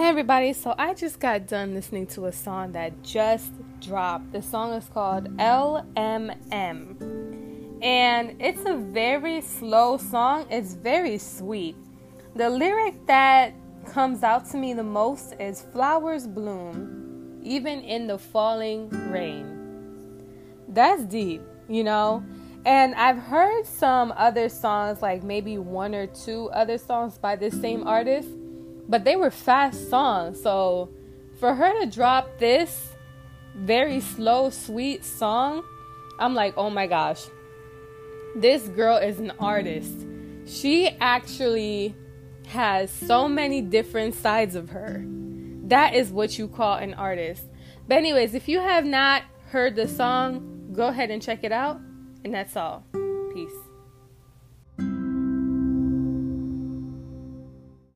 Hey everybody, so I just got done listening to a song that just dropped. The song is called LMM. And it's a very slow song. It's very sweet. The lyric that comes out to me the most is flowers bloom even in the falling rain. That's deep, you know? And I've heard some other songs, like maybe one or two other songs by this same artist but they were fast songs. So for her to drop this very slow, sweet song, I'm like, oh my gosh, this girl is an artist. She actually has so many different sides of her. That is what you call an artist. But, anyways, if you have not heard the song, go ahead and check it out. And that's all. Peace.